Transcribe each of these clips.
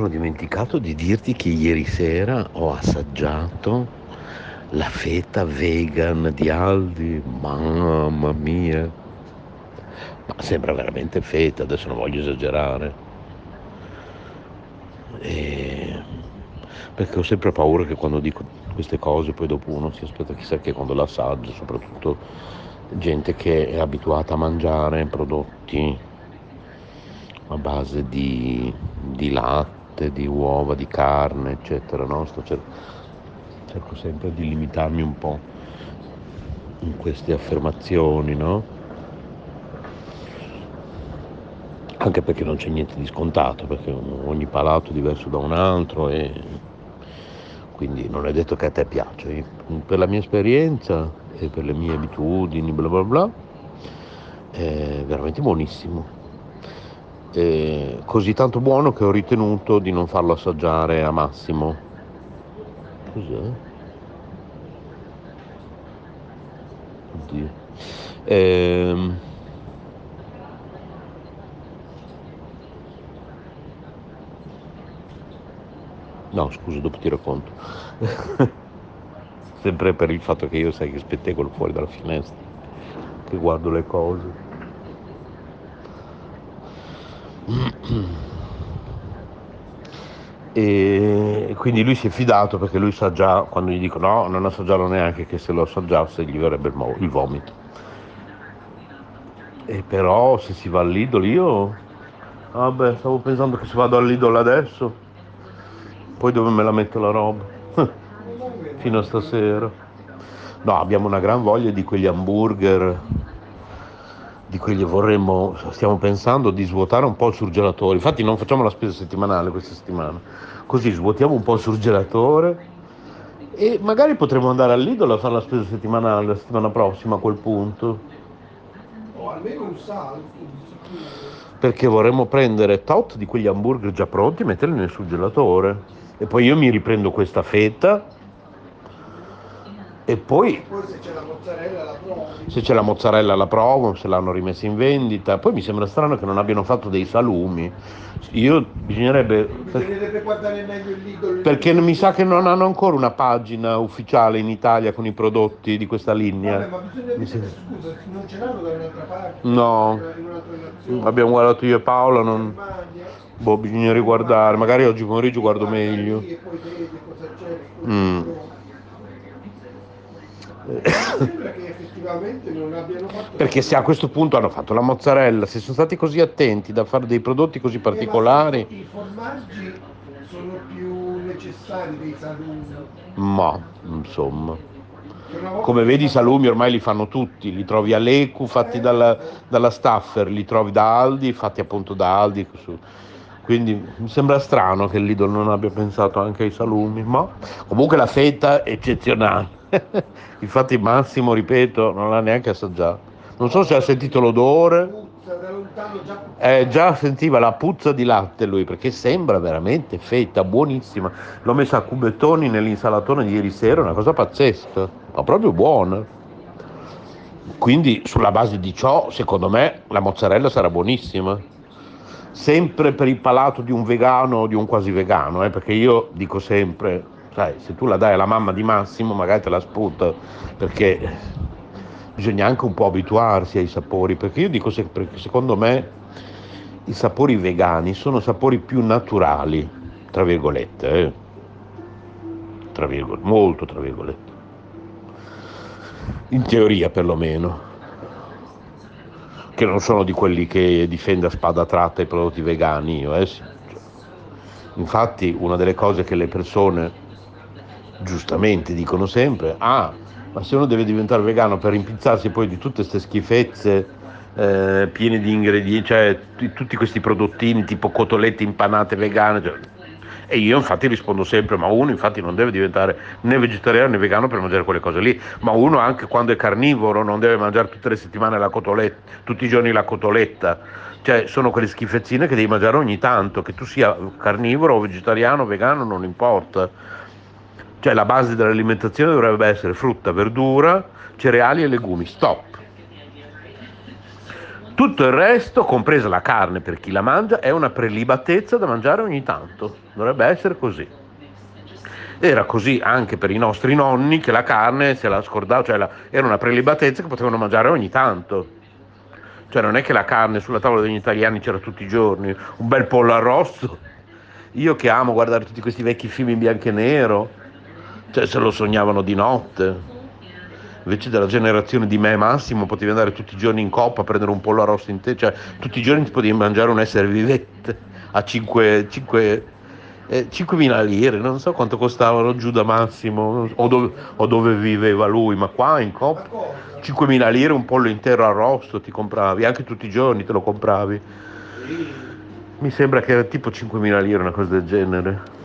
Sono dimenticato di dirti che ieri sera ho assaggiato la feta vegan di Aldi, mamma mia. Ma sembra veramente feta, adesso non voglio esagerare. E... Perché ho sempre paura che quando dico queste cose poi dopo uno si aspetta chissà che quando l'assaggio, soprattutto gente che è abituata a mangiare prodotti a base di, di latte, di uova, di carne, eccetera. No? Cer- cerco sempre di limitarmi un po' in queste affermazioni, no? Anche perché non c'è niente di scontato, perché ogni palato è diverso da un altro e quindi non è detto che a te piaccia. Per la mia esperienza e per le mie abitudini, bla bla bla, è veramente buonissimo eh, così tanto buono che ho ritenuto di non farlo assaggiare a Massimo. Cos'è? Oddio. Eh, no, scusa, dopo ti racconto. Sempre per il fatto che io sai che spettegolo fuori dalla finestra, che guardo le cose. E quindi lui si è fidato perché lui sa già, quando gli dico no, non assaggiarlo neanche, che se lo assaggiasse gli verrebbe il, mo- il vomito. E però se si va all'idolo io, vabbè, stavo pensando che se vado all'idolo adesso, poi dove me la metto la roba? Fino a stasera. No, abbiamo una gran voglia di quegli hamburger di quelli vorremmo, stiamo pensando di svuotare un po' il surgelatore. Infatti non facciamo la spesa settimanale questa settimana, così svuotiamo un po' il surgelatore e magari potremo andare all'idolo a fare la spesa settimanale la settimana prossima a quel punto. O almeno un salto. Perché vorremmo prendere tot di quegli hamburger già pronti e metterli nel surgelatore. E poi io mi riprendo questa fetta e poi, Poi se c'è la mozzarella la provi. se c'è la mozzarella la provo, se l'hanno rimessa in vendita. Poi mi sembra strano che non abbiano fatto dei salumi. Io bisognerebbe... Bisognerebbe guardare meglio il Lidl. Perché mi sa che non hanno ancora una pagina ufficiale in Italia con i prodotti di questa linea. Vabbè, ma vedere, sembra- scusa, non ce l'hanno da un'altra parte? No. In? Abbiamo guardato io e Paola, non... Boh, bisogna riguardare, magari oggi pomeriggio guardo meglio. Mm. Sembra che effettivamente non abbiano fatto... Perché se a questo punto hanno fatto la mozzarella, se sono stati così attenti da fare dei prodotti così particolari, I formaggi sono più necessari dei salumi. ma insomma. Come vedi i salumi ormai li fanno tutti, li trovi all'Ecu fatti dalla, dalla Staffer, li trovi da Aldi fatti appunto da Aldi. Quindi mi sembra strano che l'Idol non abbia pensato anche ai salumi, ma comunque la fetta è eccezionale. Infatti Massimo, ripeto, non l'ha neanche assaggiato. Non so se ha sentito l'odore, eh, già sentiva la puzza di latte lui, perché sembra veramente fetta, buonissima. L'ho messa a cubettoni nell'insalatone di ieri sera, una cosa pazzesca, ma proprio buona. Quindi sulla base di ciò, secondo me, la mozzarella sarà buonissima. Sempre per il palato di un vegano o di un quasi vegano, eh, perché io dico sempre, sai, se tu la dai alla mamma di Massimo, magari te la sputa, perché bisogna anche un po' abituarsi ai sapori, perché io dico sempre che secondo me i sapori vegani sono sapori più naturali, tra virgolette, eh. tra virgolette molto tra virgolette. in teoria perlomeno, che non sono di quelli che difende a spada tratta i prodotti vegani, io, eh. Infatti una delle cose che le persone giustamente dicono sempre, ah, ma se uno deve diventare vegano per rimpizzarsi poi di tutte queste schifezze eh, piene di ingredienti, cioè t- tutti questi prodottini tipo cotolette impanate vegane, cioè, e io infatti rispondo sempre, ma uno infatti non deve diventare né vegetariano né vegano per mangiare quelle cose lì, ma uno anche quando è carnivoro non deve mangiare tutte le settimane la cotoletta, tutti i giorni la cotoletta, cioè sono quelle schifezzine che devi mangiare ogni tanto, che tu sia carnivoro o vegetariano vegano non importa. Cioè la base dell'alimentazione dovrebbe essere frutta, verdura, cereali e legumi, stop. Tutto il resto, compresa la carne per chi la mangia, è una prelibatezza da mangiare ogni tanto. Dovrebbe essere così. Era così anche per i nostri nonni che la carne se la scordava, cioè la, era una prelibatezza che potevano mangiare ogni tanto. Cioè non è che la carne sulla tavola degli italiani c'era tutti i giorni, un bel pollo arrosto. Io che amo guardare tutti questi vecchi film in bianco e nero, cioè se lo sognavano di notte invece della generazione di me Massimo potevi andare tutti i giorni in coppa a prendere un pollo arrosto in te, cioè tutti i giorni ti potevi mangiare un essere vivente a 5, 5 eh, 5.000 lire, non so quanto costavano giù da Massimo o dove, o dove viveva lui, ma qua in coppa 5.000 lire un pollo intero arrosto ti compravi, anche tutti i giorni te lo compravi. Mi sembra che era tipo 5.000 lire, una cosa del genere.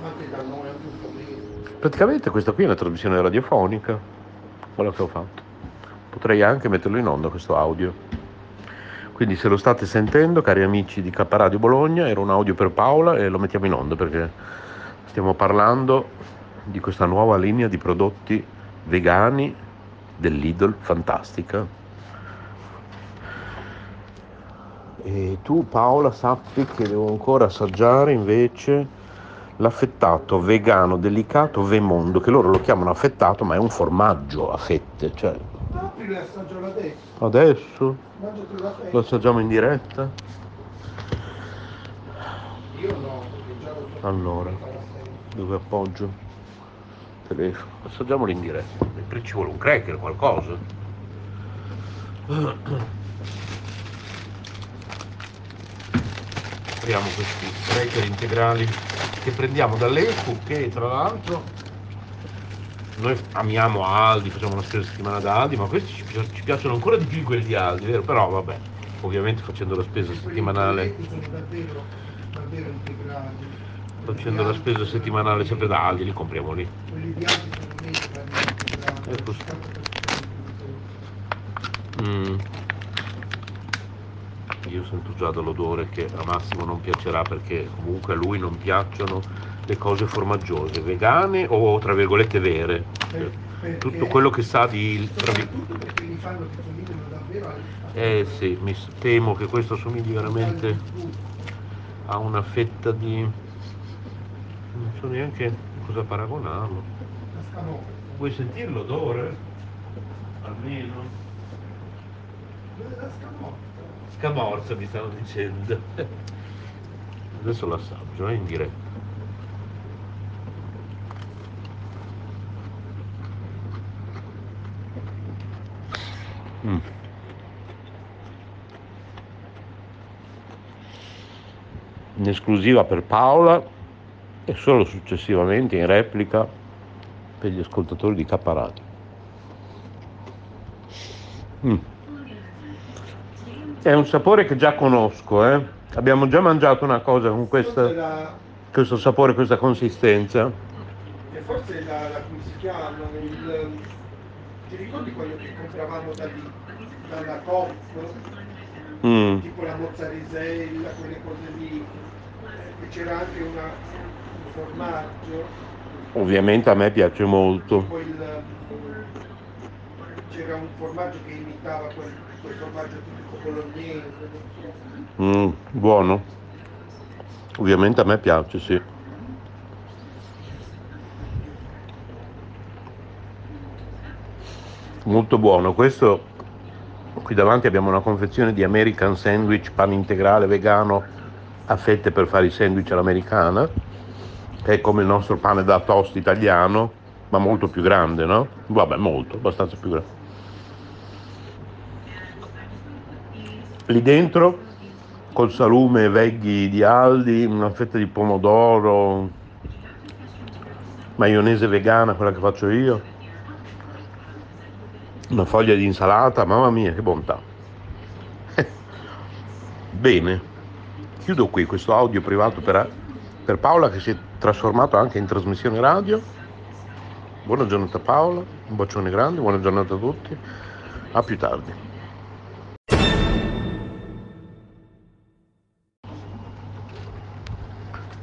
Praticamente questa qui è una trasmissione radiofonica, quello che ho fatto. Potrei anche metterlo in onda questo audio. Quindi se lo state sentendo, cari amici di K Radio Bologna, era un audio per Paola e lo mettiamo in onda perché stiamo parlando di questa nuova linea di prodotti vegani dell'Idol fantastica. E tu Paola sappi che devo ancora assaggiare invece l'affettato vegano delicato Vemondo, che loro lo chiamano affettato, ma è un formaggio a fette. Cioè... Adesso. Adesso? Mangiati la Lo assaggiamo in diretta? Io no, perché già lo so. Allora, dove appoggio? Telefono. Assaggiamolo in diretta. E ci vuole un cracker, qualcosa. Apriamo questi cracker integrali che prendiamo dall'EFU che tra l'altro noi amiamo Aldi, facciamo una spesa settimana da Aldi, ma questi ci, ci piacciono ancora di più quelli di Aldi, vero? Però vabbè, ovviamente facendo la spesa settimanale facendo la spesa settimanale sempre da Aldi, li compriamo lì. Quelli di altri sono mega integrati. Ecco. 50%. Mm. Io sento già dall'odore che a Massimo non piacerà perché comunque a lui non piacciono le cose formaggiose, vegane o tra virgolette vere. Per- perché- Tutto quello che sa di... tra perché li fanno che somigliano davvero al Eh sì, mi temo che questo somigli veramente a una fetta di... non so neanche cosa paragonarlo. Vuoi sentire l'odore? Almeno. La scamorza. Scamorza mi stanno dicendo. Adesso l'assaggio, è in diretta. Mm. In esclusiva per Paola e solo successivamente in replica per gli ascoltatori di K. Mm. È un sapore che già conosco, eh. Abbiamo già mangiato una cosa con questa- la, questo sapore, questa consistenza. che forse la, la come si chiama, il, ti ricordi quello che compravamo da lì, dalla Coop, Mm. tipo la mozzarella, quelle cose lì, che c'era anche una, un formaggio, Ovviamente a me piace molto. il, c'era un formaggio che imitava quel, so. Mm, buono. Ovviamente a me piace, sì. Molto buono. Questo qui davanti abbiamo una confezione di American Sandwich, pane integrale vegano a fette per fare i sandwich all'americana, che è come il nostro pane da toast italiano, ma molto più grande, no? Vabbè, molto, abbastanza più grande. Lì dentro, col salume veghi di Aldi, una fetta di pomodoro, maionese vegana, quella che faccio io, una foglia di insalata, mamma mia che bontà. Bene, chiudo qui questo audio privato per, per Paola che si è trasformato anche in trasmissione radio. Buona giornata Paola, un bacione grande, buona giornata a tutti, a più tardi.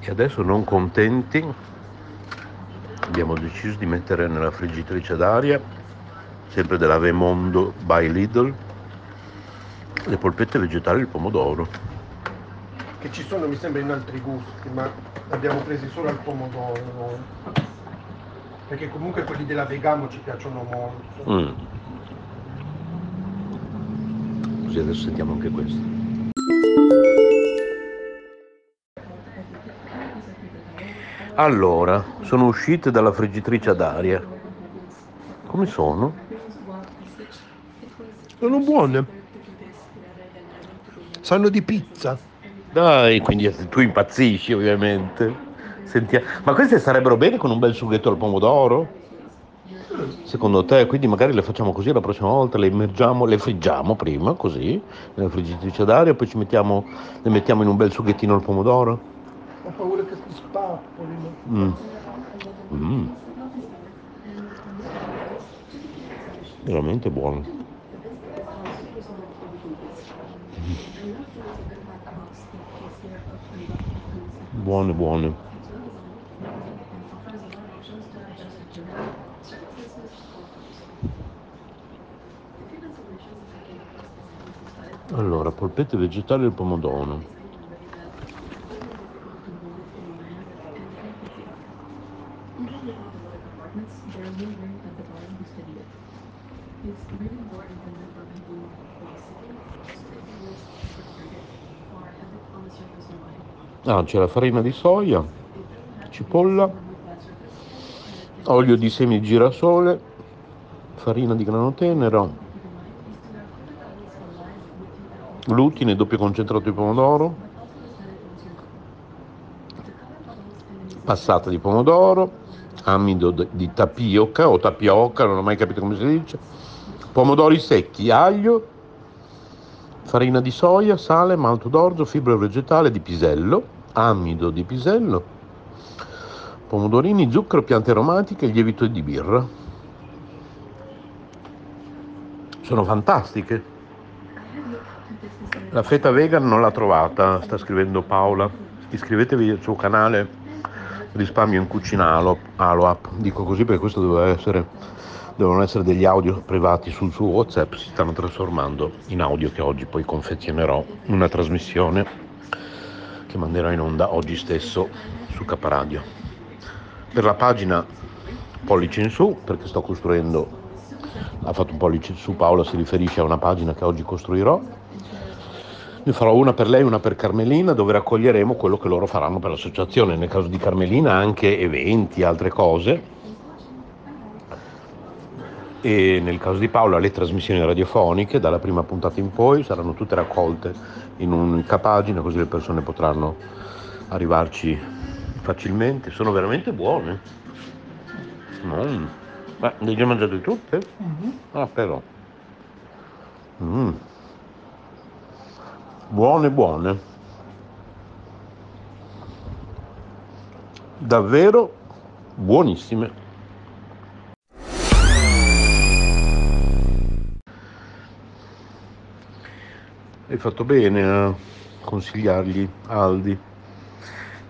E adesso non contenti abbiamo deciso di mettere nella friggitrice d'aria, sempre della Vemondo by Lidl, le polpette vegetali e il pomodoro. Che ci sono mi sembra in altri gusti, ma abbiamo presi solo al pomodoro. Perché comunque quelli della Vegamo ci piacciono molto. Mm. Così adesso sentiamo anche questo. Allora, sono uscite dalla friggitrice ad aria. Come sono? Sono buone. Sanno di pizza. Dai, quindi tu impazzisci ovviamente. Sentia- Ma queste sarebbero bene con un bel sughetto al pomodoro? Secondo te? Quindi magari le facciamo così la prossima volta, le immergiamo, le friggiamo prima, così, nella friggitrice d'aria, poi ci mettiamo, le mettiamo in un bel sughettino al pomodoro? Ho paura che si spappolino. Mm. Mm. Veramente buono. Buone, buone. Allora, polpette vegetali al pomodoro. Ah, c'è la farina di soia, cipolla, olio di semi di girasole, farina di grano tenero, glutine, doppio concentrato di pomodoro, passata di pomodoro, amido di tapioca o tapioca, non ho mai capito come si dice, pomodori secchi, aglio, farina di soia, sale, malto d'orzo, fibra vegetale di pisello, amido di pisello, pomodorini, zucchero, piante aromatiche lievito di birra. Sono fantastiche. La feta vegan non l'ha trovata, sta scrivendo Paola. Iscrivetevi al suo canale Risparmio in Cucina Alo, Aloap. Dico così perché questo doveva essere, devono essere degli audio privati sul suo WhatsApp, si stanno trasformando in audio che oggi poi confezionerò una trasmissione che manderò in onda oggi stesso su K Radio. Per la pagina pollice in su, perché sto costruendo, ha fatto un pollice in su, Paola si riferisce a una pagina che oggi costruirò. Ne farò una per lei una per Carmelina dove raccoglieremo quello che loro faranno per l'associazione. Nel caso di Carmelina anche eventi, altre cose. E nel caso di Paola le trasmissioni radiofoniche dalla prima puntata in poi saranno tutte raccolte in un'unica pagina così le persone potranno arrivarci facilmente. Sono veramente buone. Mm. Ma le hai mangiate tutte? Ah però. Mm. Buone, buone. Davvero buonissime. Hai fatto bene a consigliargli Aldi.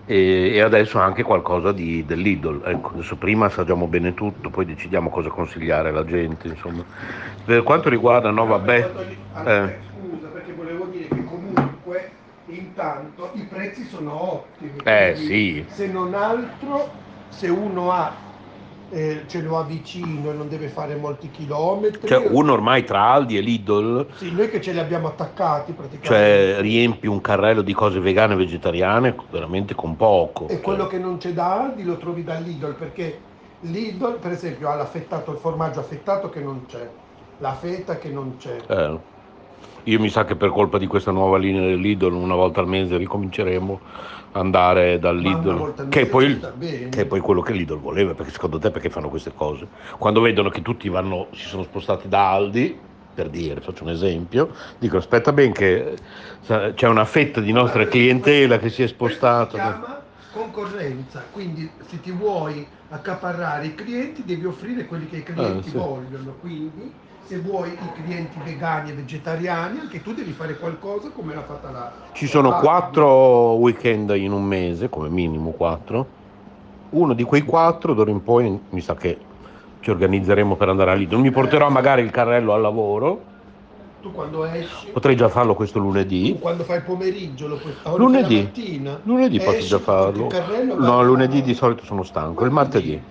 E, e adesso anche qualcosa di, dell'Idol. Ecco, adesso prima assaggiamo bene tutto, poi decidiamo cosa consigliare alla gente. Insomma. Per quanto riguarda, no, vabbè. Aspetta, eh. Scusa, perché volevo dire che comunque intanto i prezzi sono ottimi. Eh, sì. Se non altro, se uno ha, eh, ce lo ha vicino e non deve fare molti chilometri. Cioè, uno ormai tra Aldi e Lidl, Sì, noi che ce li abbiamo attaccati praticamente. cioè, riempi un carrello di cose vegane e vegetariane veramente con poco. E quello che non c'è da Aldi lo trovi da Lidl perché Lidl per esempio ha l'affettato, il formaggio affettato che non c'è, la feta che non c'è. Eh, Io mi sa che per colpa di questa nuova linea del Lidl una volta al mese ricominceremo ad andare dal Lidl, che è, poi, che è poi quello che Lidl voleva, perché secondo te perché fanno queste cose? Quando vedono che tutti vanno, si sono spostati da Aldi, per dire, faccio un esempio, dicono aspetta ben che c'è una fetta di nostra clientela che si è spostata. Si concorrenza, quindi se ti vuoi accaparrare i clienti devi offrire quelli che i clienti Ah, sì. vogliono, quindi se vuoi i clienti vegani e vegetariani anche tu devi fare qualcosa come l'ha fatta la... Ci sono quattro weekend in un mese, come minimo quattro. Uno di quei quattro, d'ora in poi, mi sa che ci organizzeremo per andare a Lidl. Mi porterò magari il carrello al lavoro, Tu quando esci, potrei già farlo questo lunedì. quando fai il pomeriggio, lo puoi fare Lunedì. mattina, Lunedì posso esci, già ti porti farlo. carrello, No, lunedì di solito sono stanco. Il martedì.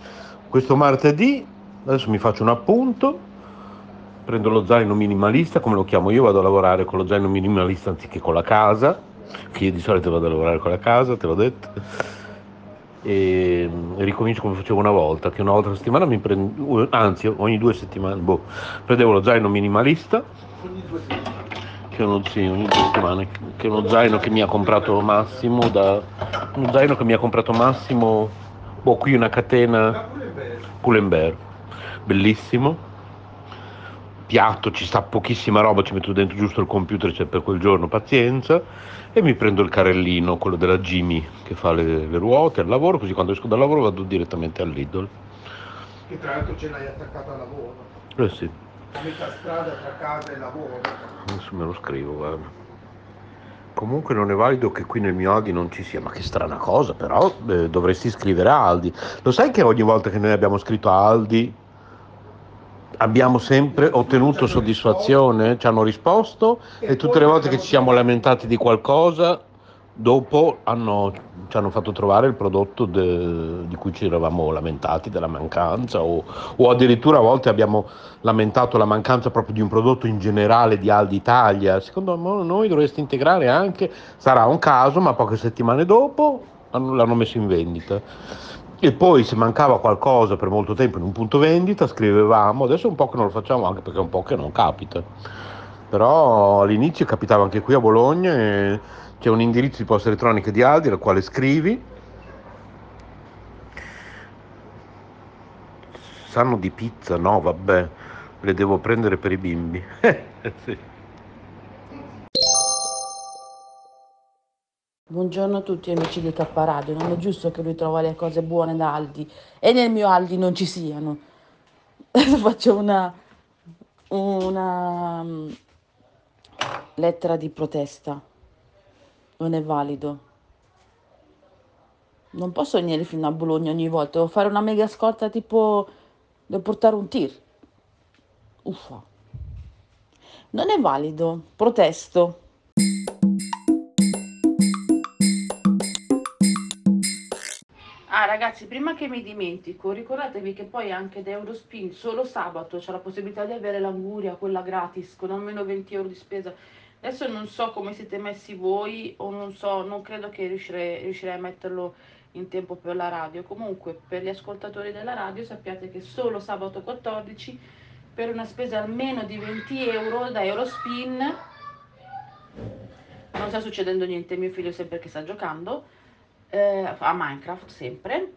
Questo martedì, adesso mi faccio un appunto, prendo lo zaino minimalista, come lo chiamo io, vado a lavorare con lo zaino minimalista anziché con la casa, che io di solito vado a lavorare con la casa, te l'ho detto. E mm, ricomincio come facevo una volta, che una volta a settimana mi prendo, anzi ogni due settimane, boh, prendevo lo zaino minimalista, che è uno, sì, ogni due settimane, che è uno zaino che mi ha comprato Massimo, da, uno zaino che mi ha comprato Massimo, boh, qui una catena. Pull&Bear, bellissimo. Piatto, ci sta pochissima roba, ci metto dentro giusto il computer, c'è per quel giorno, pazienza. E mi prendo il carrellino, quello della Jimmy, che fa le, le ruote al lavoro, così quando esco dal lavoro vado direttamente al Lidl. Che tra l'altro ce l'hai attaccato al lavoro. Eh sì, A metà strada tra casa e lavoro. adesso me lo scrivo, guarda. Comunque non è valido che qui nel mio Aldi non ci sia, ma che strana cosa, però eh, dovresti scrivere a Aldi. Lo sai che ogni volta che noi abbiamo scritto a Aldi abbiamo sempre ottenuto soddisfazione, ci hanno risposto e tutte le volte che ci siamo lamentati di qualcosa, dopo hanno- ci hanno fatto trovare il prodotto de- di cui ci eravamo lamentati, della mancanza, o, o addirittura a volte abbiamo lamentato la mancanza proprio di un prodotto in generale di Aldi Italia. Secondo noi dovreste integrare anche, sarà un caso, ma poche settimane dopo hanno- l'hanno messo in vendita. E poi se mancava qualcosa per molto tempo in un punto vendita scrivevamo, adesso è un po' che non lo facciamo anche perché è un po' che non capita. Però all'inizio capitava anche qui a Bologna, e c'è un indirizzo di posta elettronica di Aldi al quale scrivi. Sanno di pizza? No, vabbè, le devo prendere per i bimbi. Sì. Buongiorno a tutti amici di K non è giusto che lui trova le cose buone da Aldi e nel mio Aldi non ci siano. Adesso faccio una, una mm, lettera di protesta. Non è valido. Non posso venire fino a Bologna ogni volta, devo fare una mega scorta tipo... devo portare un tir. Uffa. Non è valido, protesto. Ragazzi, prima che mi dimentico, ricordatevi che poi anche da Eurospin solo sabato c'è la possibilità di avere l'anguria, quella gratis, con almeno 20 euro di spesa. Adesso non so come siete messi voi o non so, non credo che riuscirei, riuscirei a metterlo in tempo per la radio. Comunque, per gli ascoltatori della radio sappiate che solo sabato 14 per una spesa almeno di 20 euro da Eurospin non sta succedendo niente, mio figlio sempre che sta giocando eh, a Minecraft sempre.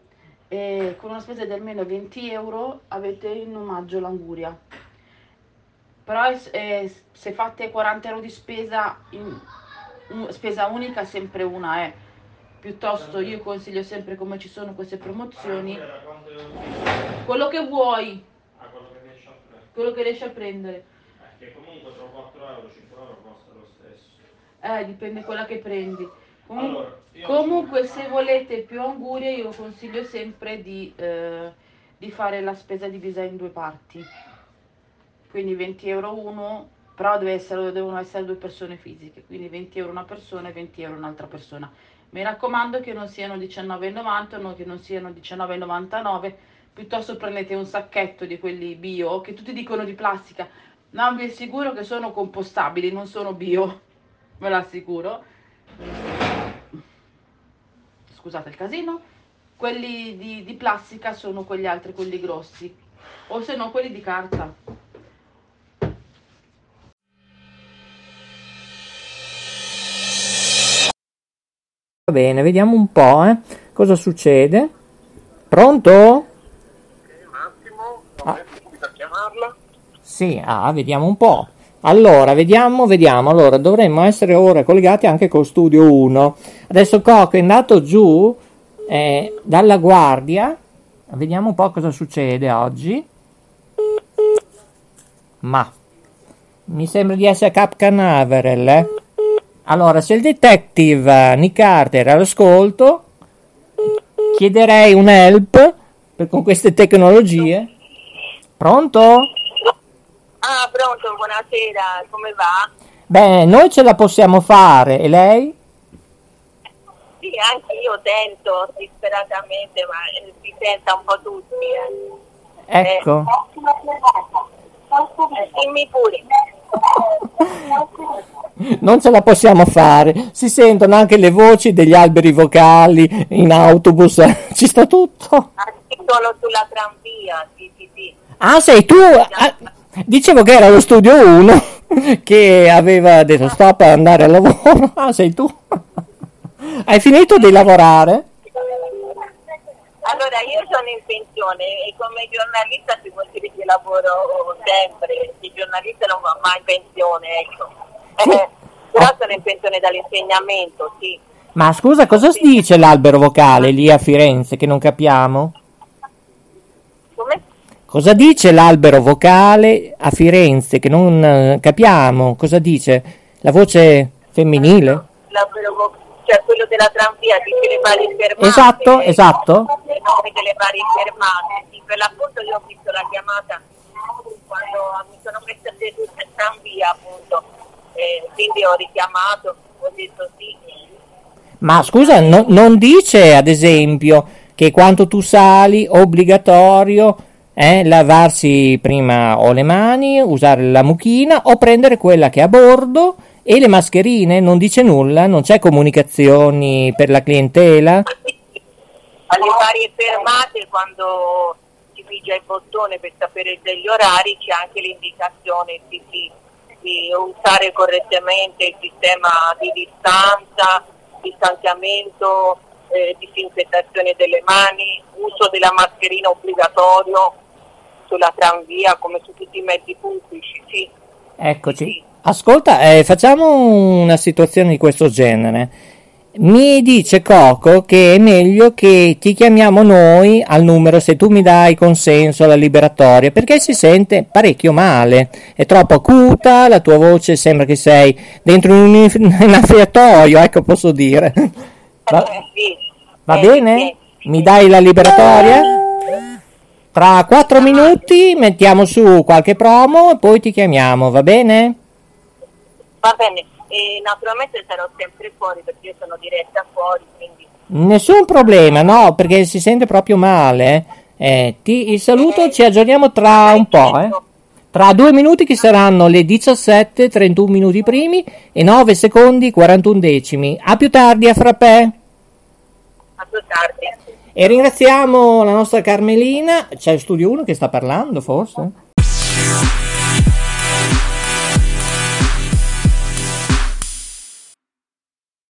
E con una spesa di almeno 20 euro avete in omaggio l'anguria. Però è- se fate 40 euro di spesa in, un- spesa unica sempre una è piuttosto io consiglio sempre come ci sono queste promozioni. Quello che vuoi. Quello che riesci a prendere. che Eh, che comunque sono 4 euro, 5 euro costa lo stesso. eh dipende quella che prendi Comunque- Allora, Comunque, se volete più angurie, io consiglio sempre di, eh, di fare la spesa divisa in due parti. Quindi 20 euro uno, però deve essere- devono essere due persone fisiche, quindi 20 euro una persona e 20 euro un'altra persona. Mi raccomando che non siano 19,90 o che non siano 19,99, piuttosto prendete un sacchetto di quelli bio, che tutti dicono di plastica, ma vi assicuro che sono compostabili, non sono bio, ve l'assicuro scusate il casino, quelli di, di plastica sono quegli altri, quelli grossi, o se no quelli di carta. Va bene, vediamo un po' eh, cosa succede. Pronto? Eh, un attimo, ah. ho ah. a chiamarla. Sì, ah, vediamo un po'. Allora, vediamo, vediamo. Allora, dovremmo essere ora collegati anche con Studio 1. Adesso Coco è andato giù eh, dalla guardia. Vediamo un po' cosa succede oggi. Ma mi sembra di essere Cap Canaveral, eh? Allora, se il detective eh, Nick Carter è all'ascolto, chiederei un help per, con queste tecnologie. Pronto? Ah, pronto, buonasera, come va? Beh, noi ce la possiamo fare, e lei? Sì, anche io tento disperatamente, ma eh, si senta un po' tutti. Eh. Ecco. Eh, dimmi pure. Non ce la possiamo fare. Si sentono anche le voci degli alberi vocali in autobus. Ci sta tutto. Ah, sì, sono sulla tranvia, sì, sì, sì. Ah, sei tu? Ah, dicevo che era lo studio 1 che aveva detto stop ad andare al lavoro. Ah, sei tu? Hai finito di lavorare? Allora, io sono in pensione e come giornalista si può dire che lavoro sempre, il giornalista non va mai in pensione, ecco. Eh, però sono in pensione dall'insegnamento, sì. Ma scusa, cosa si dice l'albero vocale lì a Firenze che non capiamo? Cosa dice l'albero vocale a Firenze che non eh, capiamo? Cosa dice? La voce femminile? Lavoro vo- cioè quello della tranvia, dice le varie fermate. Esatto, esatto. Delle varie fermate. Sì, per l'appunto io ho visto la chiamata quando mi sono messa seduta in tranvia, appunto. Eh, quindi ho richiamato, ho detto sì. Ma scusa, no- non dice ad esempio che quando tu sali obbligatorio eh, lavarsi prima o le mani, usare la mucchina o prendere quella che è a bordo e le mascherine? Non dice nulla? Non c'è comunicazioni per la clientela? Alle varie fermate, quando si pigia il bottone per sapere degli orari, c'è anche l'indicazione sì, sì, di usare correttamente il sistema di distanza, distanziamento, eh, disinfettazione delle mani, uso della mascherina obbligatorio sulla tranvia come su tutti i mezzi pubblici, sì. Eccoci. Ascolta, eh, facciamo una situazione di questo genere. Mi dice Coco che è meglio che ti chiamiamo noi al numero se tu mi dai consenso alla liberatoria perché si sente parecchio male. È troppo acuta, la tua voce sembra che sei dentro un innaffiatoio, ecco posso dire. Va, Eh, sì. va Eh, bene? sì. Mi dai la liberatoria? Tra quattro minuti mettiamo su qualche promo e poi ti chiamiamo, va bene? Va bene, e naturalmente sarò sempre fuori perché io sono diretta fuori, quindi Nessun problema, no, perché si sente proprio male. Eh, ti, il saluto ci aggiorniamo tra un po', eh. Tra due minuti che saranno le 17, 31 minuti primi e 9 secondi 41 decimi. A più tardi, a frappè. a più tardi. E ringraziamo la nostra Carmelina, c'è il studio 1 che sta parlando forse?